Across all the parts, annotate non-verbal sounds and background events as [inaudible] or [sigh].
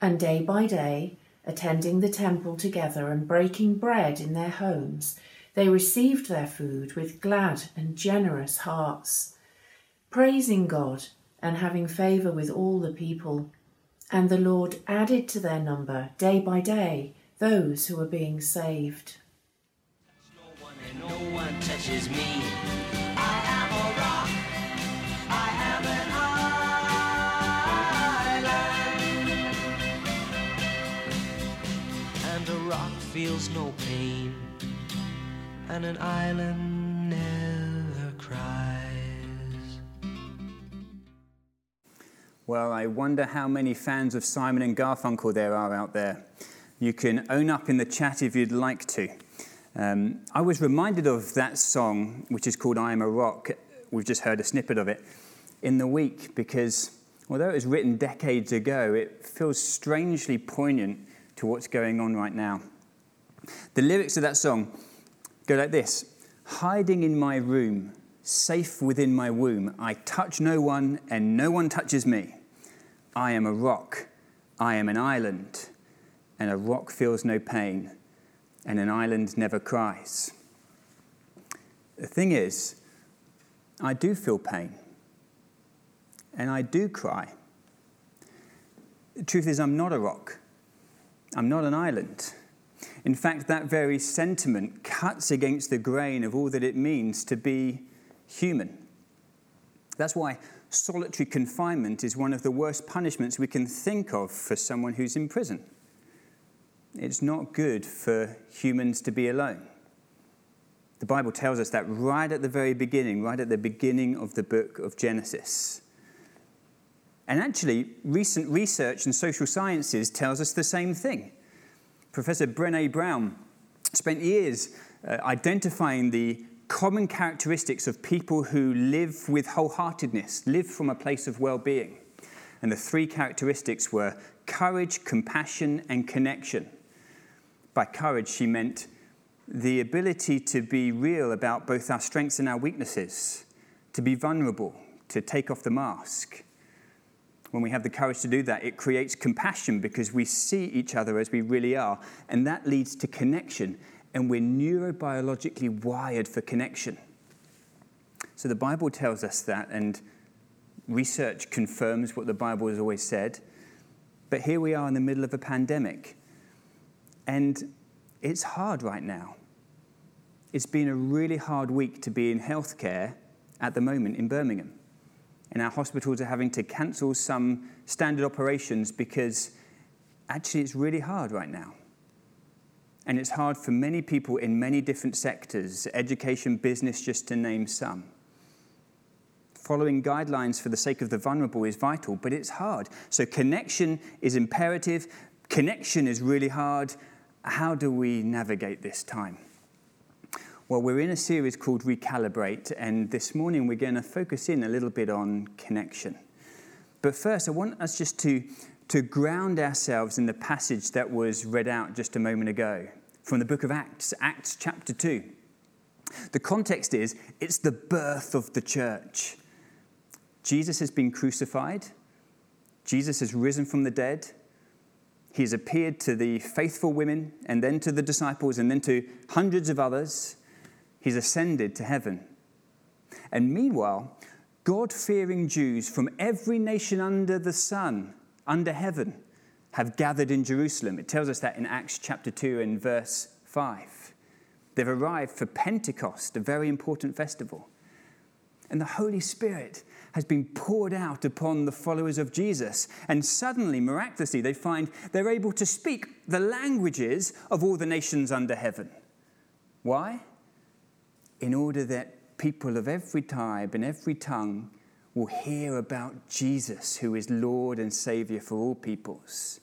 And day by day, attending the temple together and breaking bread in their homes, they received their food with glad and generous hearts, praising God and having favour with all the people. And the Lord added to their number day by day those who were being saved. No one, no feels no pain, and an island never cries. Well, I wonder how many fans of Simon and Garfunkel there are out there. You can own up in the chat if you'd like to. Um, I was reminded of that song, which is called I Am a Rock. We've just heard a snippet of it in the week because although it was written decades ago, it feels strangely poignant to what's going on right now. The lyrics of that song go like this Hiding in my room, safe within my womb, I touch no one and no one touches me. I am a rock, I am an island, and a rock feels no pain, and an island never cries. The thing is, I do feel pain, and I do cry. The truth is, I'm not a rock, I'm not an island. In fact, that very sentiment cuts against the grain of all that it means to be human. That's why solitary confinement is one of the worst punishments we can think of for someone who's in prison. It's not good for humans to be alone. The Bible tells us that right at the very beginning, right at the beginning of the book of Genesis. And actually, recent research in social sciences tells us the same thing. Professor Brene Brown spent years uh, identifying the common characteristics of people who live with wholeheartedness, live from a place of well being. And the three characteristics were courage, compassion, and connection. By courage, she meant the ability to be real about both our strengths and our weaknesses, to be vulnerable, to take off the mask, when we have the courage to do that, it creates compassion because we see each other as we really are. And that leads to connection. And we're neurobiologically wired for connection. So the Bible tells us that, and research confirms what the Bible has always said. But here we are in the middle of a pandemic. And it's hard right now. It's been a really hard week to be in healthcare at the moment in Birmingham and our hospitals are having to cancel some standard operations because actually it's really hard right now. And it's hard for many people in many different sectors, education, business, just to name some. Following guidelines for the sake of the vulnerable is vital, but it's hard. So, connection is imperative, connection is really hard. How do we navigate this time? Well, we're in a series called Recalibrate, and this morning we're going to focus in a little bit on connection. But first, I want us just to, to ground ourselves in the passage that was read out just a moment ago from the book of Acts, Acts chapter 2. The context is it's the birth of the church. Jesus has been crucified, Jesus has risen from the dead. He has appeared to the faithful women and then to the disciples and then to hundreds of others. He's ascended to heaven. And meanwhile, God fearing Jews from every nation under the sun, under heaven, have gathered in Jerusalem. It tells us that in Acts chapter 2 and verse 5. They've arrived for Pentecost, a very important festival. And the Holy Spirit has been poured out upon the followers of Jesus. And suddenly, miraculously, they find they're able to speak the languages of all the nations under heaven. Why? In order that people of every tribe and every tongue will hear about Jesus, who is Lord and Savior for all peoples.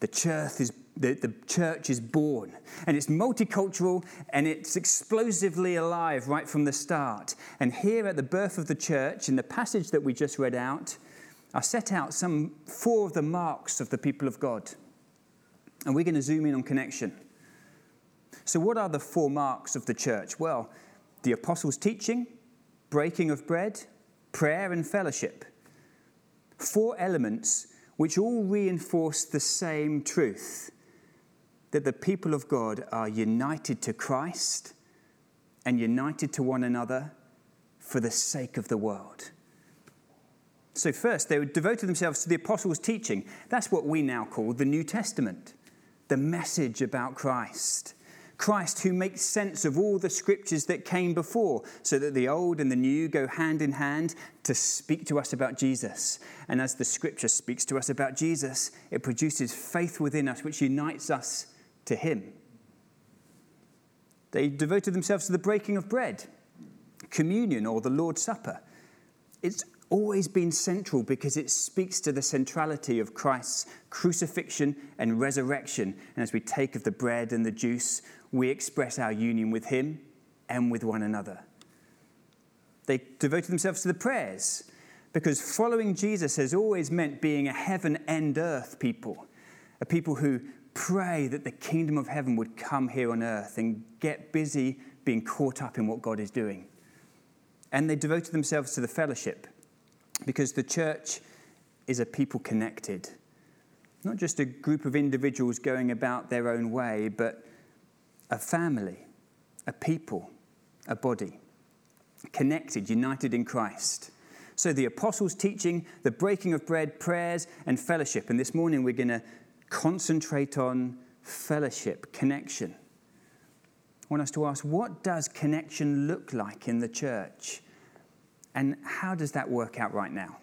The church is the, the church is born. And it's multicultural and it's explosively alive right from the start. And here at the birth of the church, in the passage that we just read out, I set out some four of the marks of the people of God. And we're going to zoom in on connection. So, what are the four marks of the church? Well, the apostles' teaching, breaking of bread, prayer, and fellowship. Four elements which all reinforce the same truth that the people of God are united to Christ and united to one another for the sake of the world. So, first, they devoted themselves to the apostles' teaching. That's what we now call the New Testament, the message about Christ. Christ, who makes sense of all the scriptures that came before, so that the old and the new go hand in hand to speak to us about Jesus. And as the scripture speaks to us about Jesus, it produces faith within us, which unites us to Him. They devoted themselves to the breaking of bread, communion, or the Lord's Supper. It's always been central because it speaks to the centrality of Christ's crucifixion and resurrection. And as we take of the bread and the juice, we express our union with Him and with one another. They devoted themselves to the prayers because following Jesus has always meant being a heaven and earth people, a people who pray that the kingdom of heaven would come here on earth and get busy being caught up in what God is doing. And they devoted themselves to the fellowship because the church is a people connected. Not just a group of individuals going about their own way, but a family, a people, a body. Connected, united in Christ. So the apostles' teaching, the breaking of bread, prayers, and fellowship. And this morning we're going to concentrate on fellowship, connection. I want us to ask what does connection look like in the church? And how does that work out right now?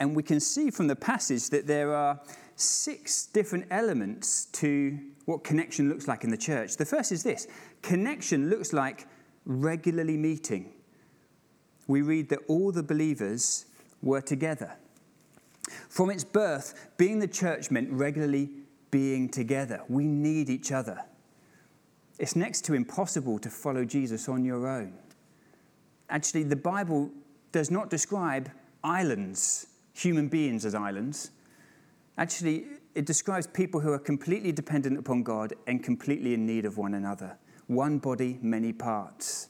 And we can see from the passage that there are six different elements to what connection looks like in the church. The first is this connection looks like regularly meeting. We read that all the believers were together. From its birth, being the church meant regularly being together. We need each other. It's next to impossible to follow Jesus on your own. Actually, the Bible does not describe islands, human beings as islands. Actually, it describes people who are completely dependent upon God and completely in need of one another. One body, many parts.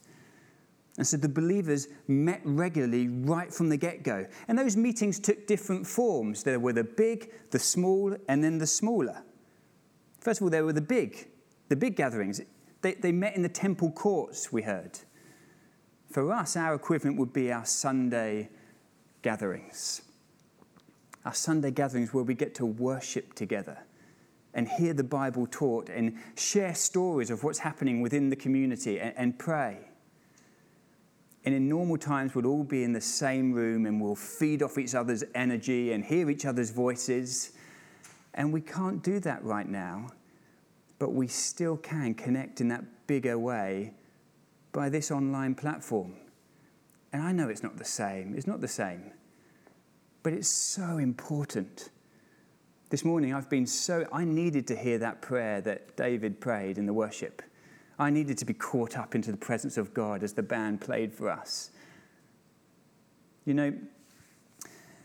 And so the believers met regularly right from the get go. And those meetings took different forms. There were the big, the small, and then the smaller. First of all, there were the big, the big gatherings. They, they met in the temple courts, we heard. For us, our equivalent would be our Sunday gatherings. Our Sunday gatherings where we get to worship together and hear the Bible taught and share stories of what's happening within the community and, and pray. And in normal times, we'll all be in the same room and we'll feed off each other's energy and hear each other's voices. And we can't do that right now, but we still can connect in that bigger way by this online platform. And I know it's not the same, it's not the same, but it's so important. This morning, I've been so, I needed to hear that prayer that David prayed in the worship. I needed to be caught up into the presence of God as the band played for us. You know,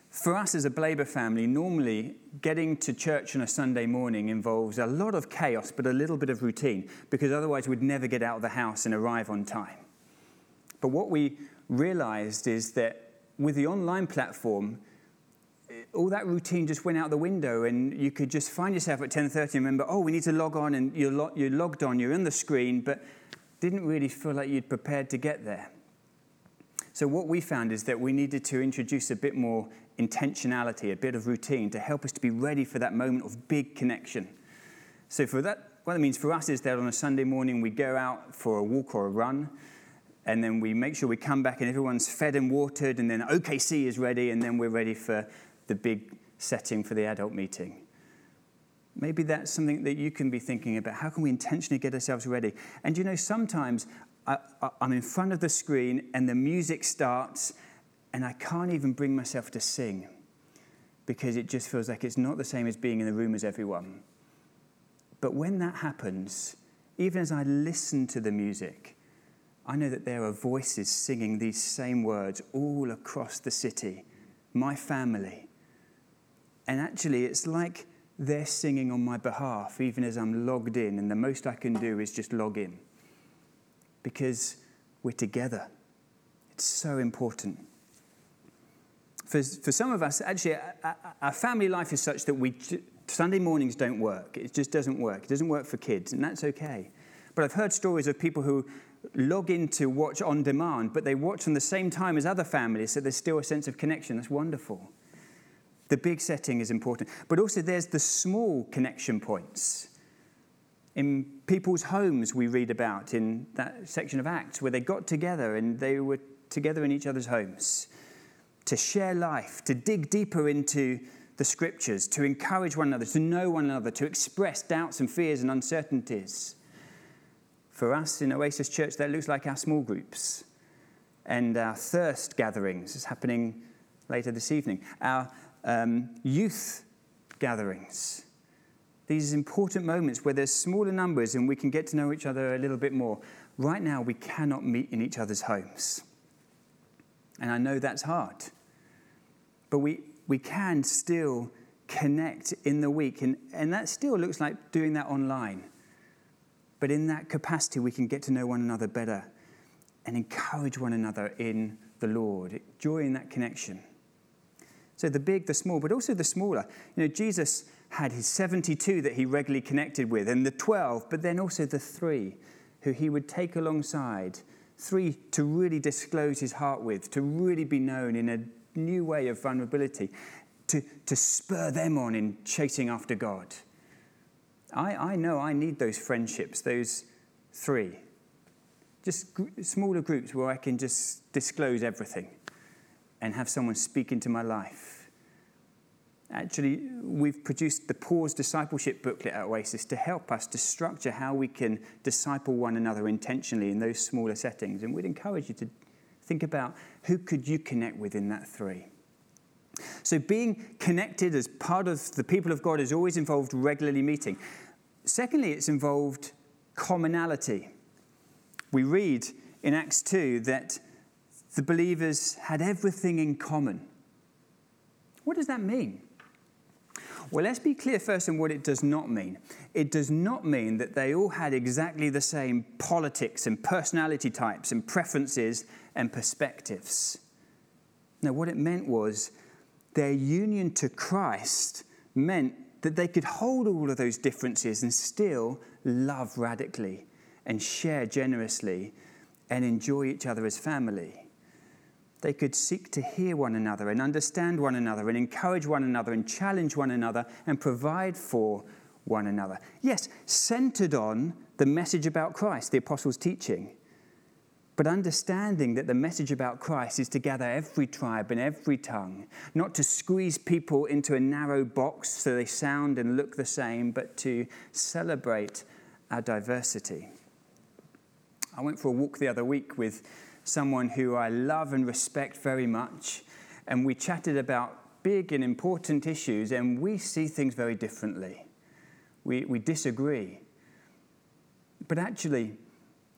for us as a Blaber family, normally getting to church on a Sunday morning involves a lot of chaos, but a little bit of routine, because otherwise we'd never get out of the house and arrive on time. But what we realized is that with the online platform, all that routine just went out the window and you could just find yourself at 10.30 and remember, oh, we need to log on and you're, lo- you're logged on, you're in the screen, but didn't really feel like you'd prepared to get there. So what we found is that we needed to introduce a bit more intentionality, a bit of routine to help us to be ready for that moment of big connection. So for that, what that means for us is that on a Sunday morning we go out for a walk or a run, and then we make sure we come back and everyone's fed and watered, and then OKC is ready, and then we're ready for the big setting for the adult meeting. Maybe that's something that you can be thinking about. How can we intentionally get ourselves ready? And you know, sometimes I, am in front of the screen and the music starts, and I can't even bring myself to sing. because it just feels like it's not the same as being in the room as everyone. But when that happens, even as I listen to the music, I know that there are voices singing these same words all across the city my family. And actually, it's like they're singing on my behalf, even as I'm logged in, and the most I can do is just log in because we're together. It's so important. For, for some of us, actually, our family life is such that we Sunday mornings don't work. It just doesn't work. It doesn't work for kids, and that's okay. But I've heard stories of people who log in to watch on demand, but they watch on the same time as other families, so there's still a sense of connection. That's wonderful. The big setting is important. But also, there's the small connection points. In people's homes, we read about in that section of Acts where they got together and they were together in each other's homes to share life, to dig deeper into the scriptures, to encourage one another, to know one another, to express doubts and fears and uncertainties. For us in Oasis Church, that looks like our small groups and our thirst gatherings is happening later this evening. Our um, youth gatherings. These important moments where there's smaller numbers and we can get to know each other a little bit more. Right now, we cannot meet in each other's homes. And I know that's hard. But we, we can still connect in the week. And, and that still looks like doing that online. But in that capacity, we can get to know one another better and encourage one another in the Lord, joy in that connection. So the big, the small, but also the smaller. You know, Jesus had his 72 that he regularly connected with, and the 12, but then also the three who he would take alongside. Three to really disclose his heart with, to really be known in a new way of vulnerability, to, to spur them on in chasing after God. I, I know I need those friendships, those three. Just gr- smaller groups where I can just disclose everything and have someone speak into my life. Actually, we've produced the Pause Discipleship booklet at Oasis to help us to structure how we can disciple one another intentionally in those smaller settings. And we'd encourage you to think about who could you connect with in that three. So being connected as part of the people of God is always involved regularly meeting. Secondly, it's involved commonality. We read in Acts 2 that the believers had everything in common. What does that mean? Well, let's be clear first on what it does not mean. It does not mean that they all had exactly the same politics and personality types and preferences and perspectives. No, what it meant was their union to Christ meant that they could hold all of those differences and still love radically and share generously and enjoy each other as family. They could seek to hear one another and understand one another and encourage one another and challenge one another and provide for one another. Yes, centered on the message about Christ, the apostles' teaching, but understanding that the message about Christ is to gather every tribe and every tongue, not to squeeze people into a narrow box so they sound and look the same, but to celebrate our diversity. I went for a walk the other week with someone who I love and respect very much. And we chatted about big and important issues, and we see things very differently. We, we disagree. But actually,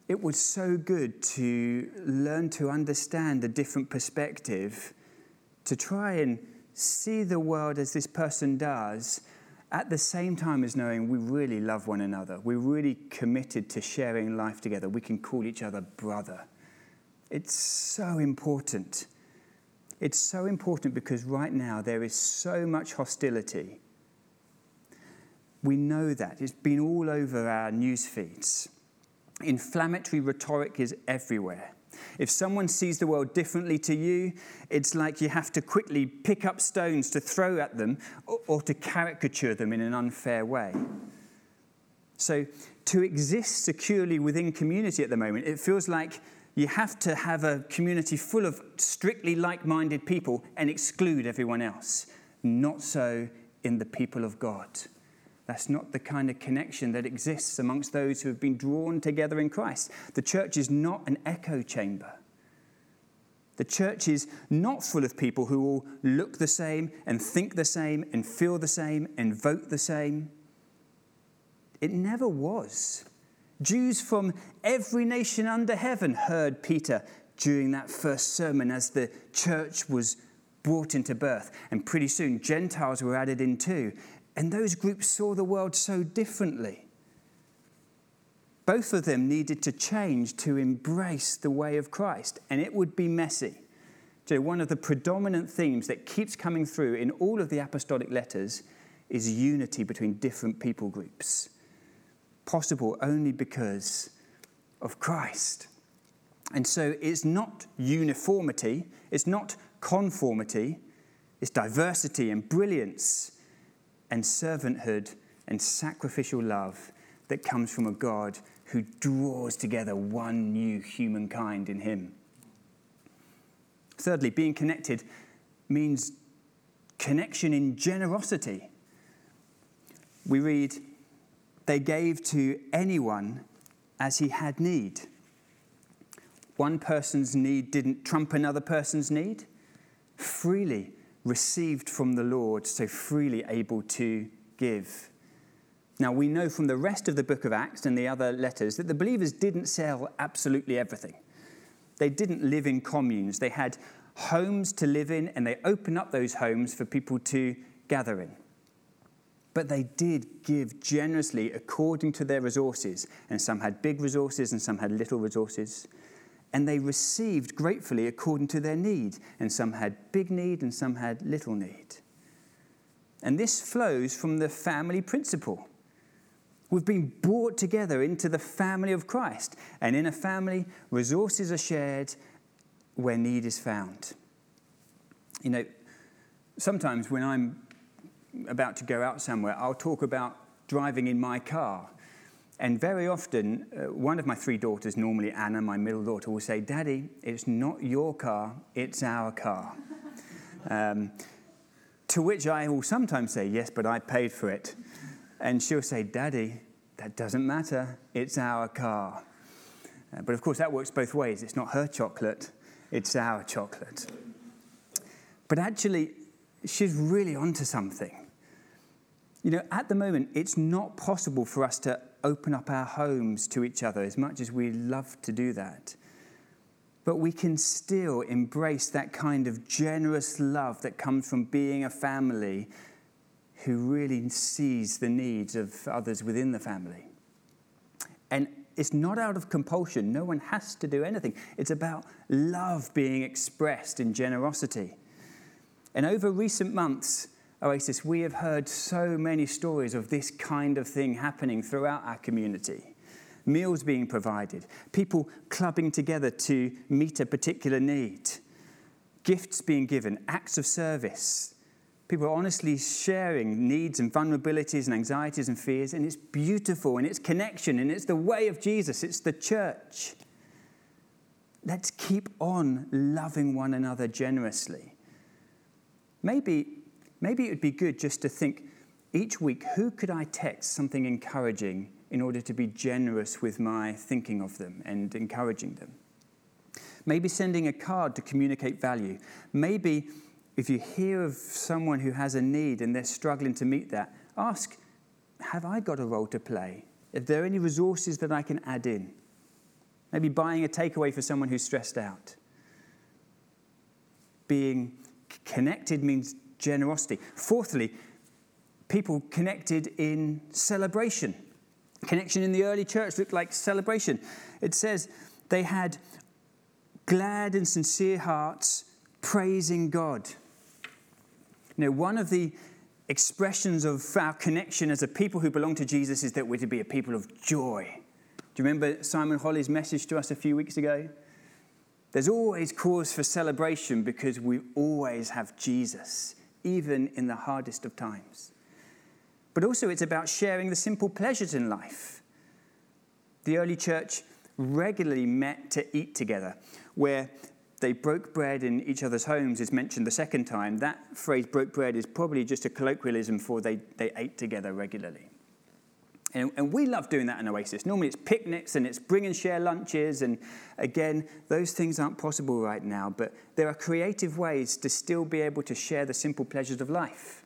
it was so good to learn to understand a different perspective, to try and see the world as this person does, at the same time as knowing we really love one another. We're really committed to sharing life together. We can call each other brother. It's so important. It's so important because right now there is so much hostility. We know that. It's been all over our news feeds. Inflammatory rhetoric is everywhere. If someone sees the world differently to you, it's like you have to quickly pick up stones to throw at them or, or to caricature them in an unfair way. So, to exist securely within community at the moment, it feels like you have to have a community full of strictly like minded people and exclude everyone else. Not so in the people of God. That's not the kind of connection that exists amongst those who have been drawn together in Christ. The church is not an echo chamber. The church is not full of people who all look the same and think the same and feel the same and vote the same. It never was. Jews from every nation under heaven heard Peter during that first sermon as the church was brought into birth. And pretty soon, Gentiles were added in too. And those groups saw the world so differently. Both of them needed to change to embrace the way of Christ, and it would be messy. So, one of the predominant themes that keeps coming through in all of the apostolic letters is unity between different people groups, possible only because of Christ. And so, it's not uniformity, it's not conformity, it's diversity and brilliance and servanthood and sacrificial love that comes from a God who draws together one new humankind in him. Thirdly, being connected means connection in generosity. We read, they gave to anyone as he had need. One person's need didn't trump another person's need. Freely received from the Lord, so freely able to give. Now, we know from the rest of the book of Acts and the other letters that the believers didn't sell absolutely everything. They didn't live in communes. They had homes to live in, and they opened up those homes for people to gather in. But they did give generously according to their resources, and some had big resources and some had little resources. And they received gratefully according to their need, and some had big need and some had little need. And this flows from the family principle. We've been brought together into the family of Christ. And in a family, resources are shared where need is found. You know, sometimes when I'm about to go out somewhere, I'll talk about driving in my car. And very often, uh, one of my three daughters, normally Anna, my middle daughter, will say, Daddy, it's not your car, it's our car. [laughs] um, to which I will sometimes say, Yes, but I paid for it. And she'll say, Daddy, that doesn't matter. It's our car. Uh, but of course, that works both ways. It's not her chocolate, it's our chocolate. But actually, she's really onto something. You know, at the moment, it's not possible for us to open up our homes to each other as much as we love to do that. But we can still embrace that kind of generous love that comes from being a family who really sees the needs of others within the family. And it's not out of compulsion, no one has to do anything. It's about love being expressed in generosity. And over recent months, Oasis, we have heard so many stories of this kind of thing happening throughout our community. Meals being provided, people clubbing together to meet a particular need, gifts being given, acts of service, People honestly sharing needs and vulnerabilities and anxieties and fears, and it's beautiful and it's connection and it's the way of Jesus, it's the church. Let's keep on loving one another generously. Maybe, maybe it would be good just to think each week who could I text something encouraging in order to be generous with my thinking of them and encouraging them? Maybe sending a card to communicate value. Maybe if you hear of someone who has a need and they're struggling to meet that, ask, Have I got a role to play? Are there any resources that I can add in? Maybe buying a takeaway for someone who's stressed out. Being connected means generosity. Fourthly, people connected in celebration. Connection in the early church looked like celebration. It says they had glad and sincere hearts praising God. Know, one of the expressions of our connection as a people who belong to Jesus is that we're to be a people of joy. Do you remember Simon Holly's message to us a few weeks ago? There's always cause for celebration because we always have Jesus, even in the hardest of times. But also, it's about sharing the simple pleasures in life. The early church regularly met to eat together, where they broke bread in each other's homes is mentioned the second time. That phrase, broke bread, is probably just a colloquialism for they, they ate together regularly. And, and, we love doing that in Oasis. Normally it's picnics and it's bring and share lunches. And again, those things aren't possible right now, but there are creative ways to still be able to share the simple pleasures of life.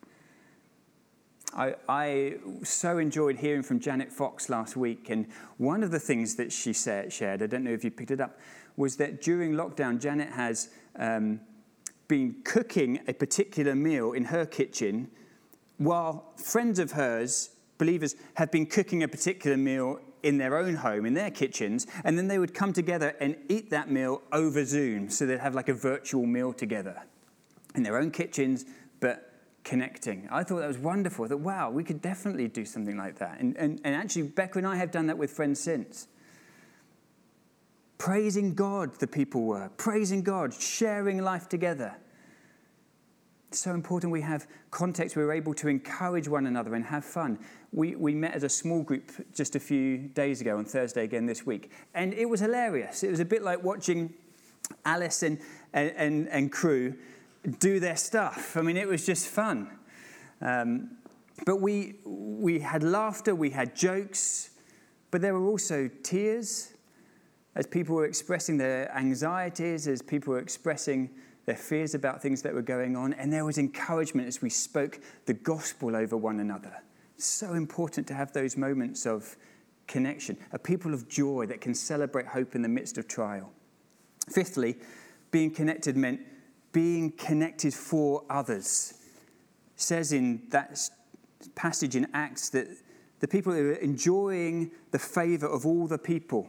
I, I so enjoyed hearing from Janet Fox last week. And one of the things that she said, shared, I don't know if you picked it up, was that during lockdown, Janet has um, been cooking a particular meal in her kitchen while friends of hers believers have been cooking a particular meal in their own home, in their kitchens, and then they would come together and eat that meal over Zoom. So they'd have like a virtual meal together in their own kitchens, but connecting. I thought that was wonderful. Thought, wow, we could definitely do something like that. And, and, and actually, Becca and I have done that with friends since. Praising God, the people were. Praising God, sharing life together. It's so important we have context we're able to encourage one another and have fun. We, we met as a small group just a few days ago on Thursday again this week, and it was hilarious. It was a bit like watching Alice and, and, and crew do their stuff. I mean, it was just fun. Um, but we, we had laughter, we had jokes, but there were also tears as people were expressing their anxieties, as people were expressing their fears about things that were going on, and there was encouragement as we spoke the gospel over one another. so important to have those moments of connection, a people of joy that can celebrate hope in the midst of trial. Fifthly, being connected meant being connected for others. It says in that passage in Acts that the people who are enjoying the favor of all the people.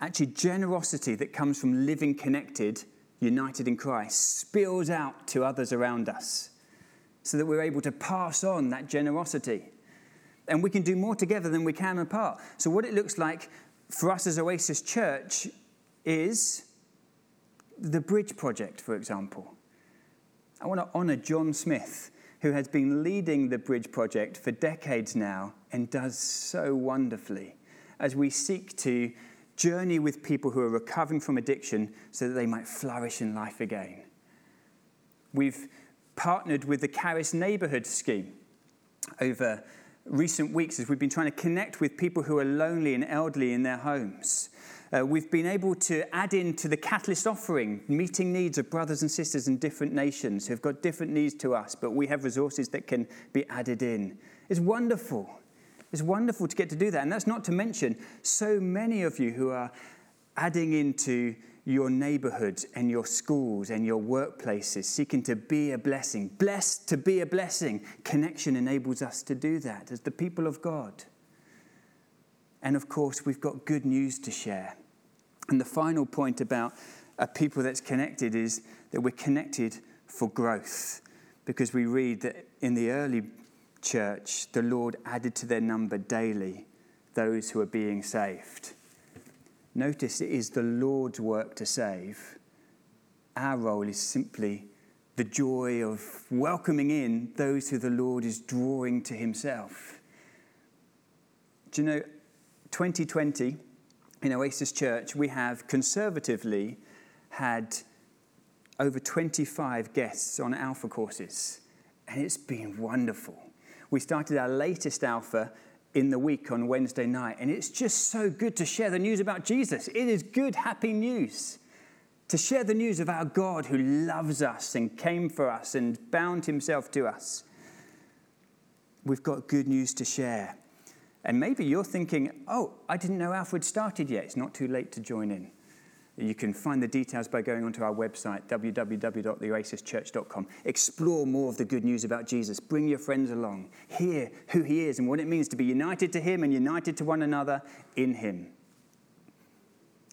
Actually, generosity that comes from living connected united in Christ, spills out to others around us so that we're able to pass on that generosity. And we can do more together than we can apart. So, what it looks like for us as Oasis Church is the Bridge Project, for example. I want to honour John Smith, who has been leading the Bridge Project for decades now and does so wonderfully as we seek to journey with people who are recovering from addiction so that they might flourish in life again. We've partnered with the Caris Neighbourhood Scheme over recent weeks as we've been trying to connect with people who are lonely and elderly in their homes. Uh, we've been able to add in to the Catalyst offering, meeting needs of brothers and sisters in different nations who've got different needs to us, but we have resources that can be added in. It's wonderful. It's wonderful to get to do that. And that's not to mention so many of you who are adding into your neighborhoods and your schools and your workplaces, seeking to be a blessing. Blessed to be a blessing. Connection enables us to do that as the people of God. And of course, we've got good news to share. And the final point about a people that's connected is that we're connected for growth. Because we read that in the early church, the Lord added to their number daily those who are being saved. Notice it is the Lord's work to save. Our role is simply the joy of welcoming in those who the Lord is drawing to Himself. Do you know, 2020 in Oasis Church, we have conservatively had over 25 guests on Alpha courses, and it's been wonderful. We started our latest Alpha in the week on Wednesday night, and it's just so good to share the news about Jesus. It is good, happy news. To share the news of our God who loves us and came for us and bound himself to us. We've got good news to share. And maybe you're thinking, oh, I didn't know Alpha had started yet. It's not too late to join in. You can find the details by going onto our website, www.theoasischurch.com. Explore more of the good news about Jesus. Bring your friends along. Hear who he is and what it means to be united to him and united to one another in him.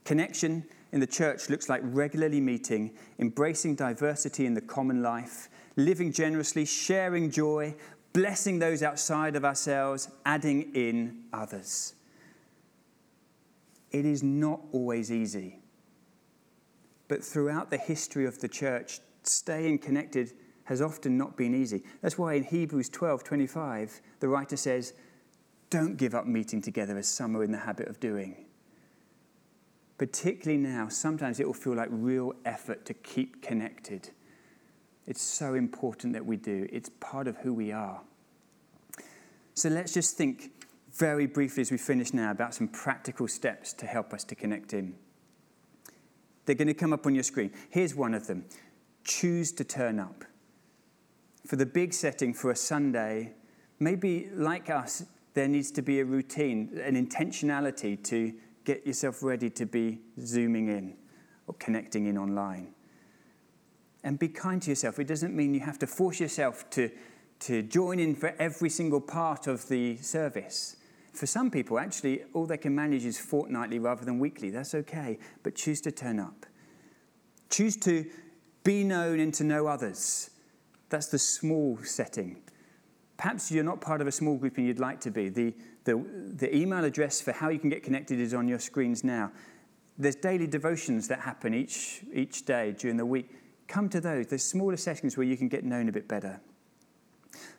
Connection in the church looks like regularly meeting, embracing diversity in the common life, living generously, sharing joy, blessing those outside of ourselves, adding in others. It is not always easy but throughout the history of the church, staying connected has often not been easy. That's why in Hebrews 12 25, the writer says, Don't give up meeting together as some are in the habit of doing. Particularly now, sometimes it will feel like real effort to keep connected. It's so important that we do, it's part of who we are. So let's just think very briefly as we finish now about some practical steps to help us to connect in. They're going to come up on your screen. Here's one of them choose to turn up. For the big setting for a Sunday, maybe like us, there needs to be a routine, an intentionality to get yourself ready to be zooming in or connecting in online. And be kind to yourself. It doesn't mean you have to force yourself to, to join in for every single part of the service. For some people, actually, all they can manage is fortnightly rather than weekly. That's okay, but choose to turn up. Choose to be known and to know others. That's the small setting. Perhaps you're not part of a small group and you'd like to be. The, the, the email address for how you can get connected is on your screens now. There's daily devotions that happen each, each day during the week. Come to those. There's smaller settings where you can get known a bit better.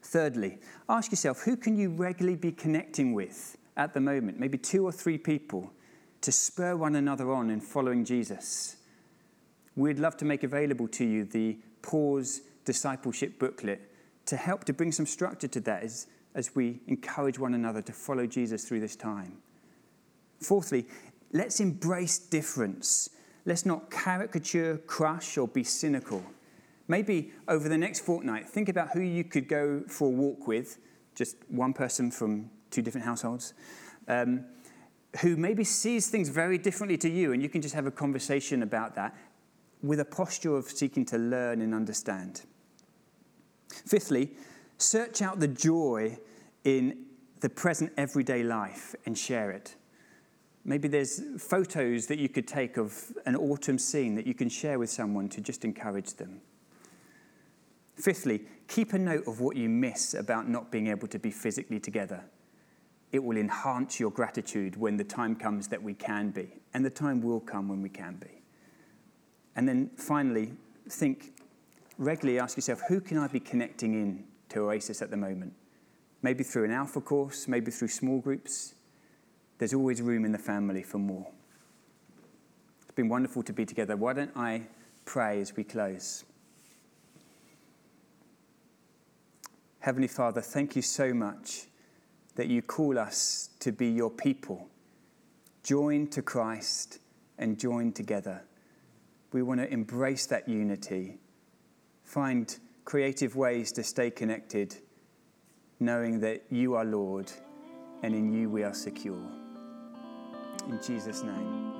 Thirdly, ask yourself who can you regularly be connecting with at the moment? Maybe two or three people to spur one another on in following Jesus. We'd love to make available to you the Pause Discipleship booklet to help to bring some structure to that as, as we encourage one another to follow Jesus through this time. Fourthly, let's embrace difference. Let's not caricature, crush, or be cynical. Maybe over the next fortnight, think about who you could go for a walk with, just one person from two different households, um, who maybe sees things very differently to you, and you can just have a conversation about that with a posture of seeking to learn and understand. Fifthly, search out the joy in the present everyday life and share it. Maybe there's photos that you could take of an autumn scene that you can share with someone to just encourage them. Fifthly, keep a note of what you miss about not being able to be physically together. It will enhance your gratitude when the time comes that we can be, and the time will come when we can be. And then finally, think regularly ask yourself who can I be connecting in to Oasis at the moment? Maybe through an alpha course, maybe through small groups. There's always room in the family for more. It's been wonderful to be together. Why don't I pray as we close? Heavenly Father, thank you so much that you call us to be your people, joined to Christ and joined together. We want to embrace that unity, find creative ways to stay connected, knowing that you are Lord and in you we are secure. In Jesus' name.